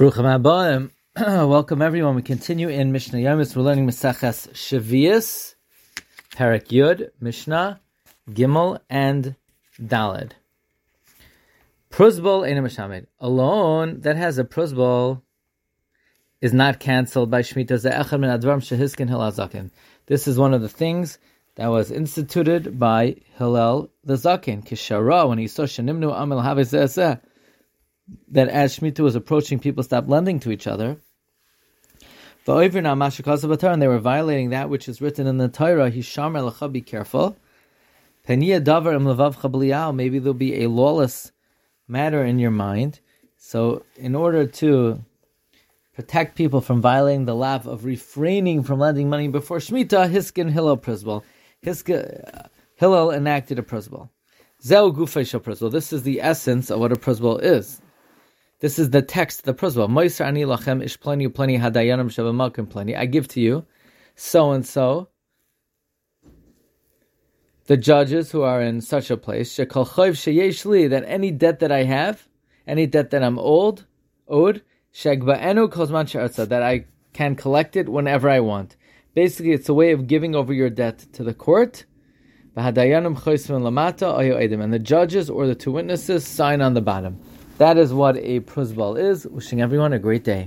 Abayim. Welcome everyone. We continue in Mishnah Yomis. We're learning Masaches Shavias, Parak Yud, Mishnah, Gimel, and Dalid. Pruzbol Eina Mishamed. A that has a pruzbol is not cancelled by Shemitah This is one of the things that was instituted by Hillel the Zakin. Kishara, when he saw Shanimnu Amel Havizeh that as Shemitah was approaching, people stopped lending to each other. And they were violating that which is written in the Torah. Hisham be careful. Maybe there'll be a lawless matter in your mind. So, in order to protect people from violating the law of refraining from lending money before Shemitah, Hiskin Hillel Prisbal. Uh, Hillel enacted a Prisbal. Gufay This is the essence of what a Prisbal is. This is the text, the prosva. Moiser ani lachem ish pleni pleni hadayanim shavamakim pleni. I give to you so and so the judges who are in such a place that any debt that I have, any debt that I'm old, owed that I can collect it whenever I want. Basically, it's a way of giving over your debt to the court. And the judges or the two witnesses sign on the bottom. That is what a pruzbal is. Wishing everyone a great day.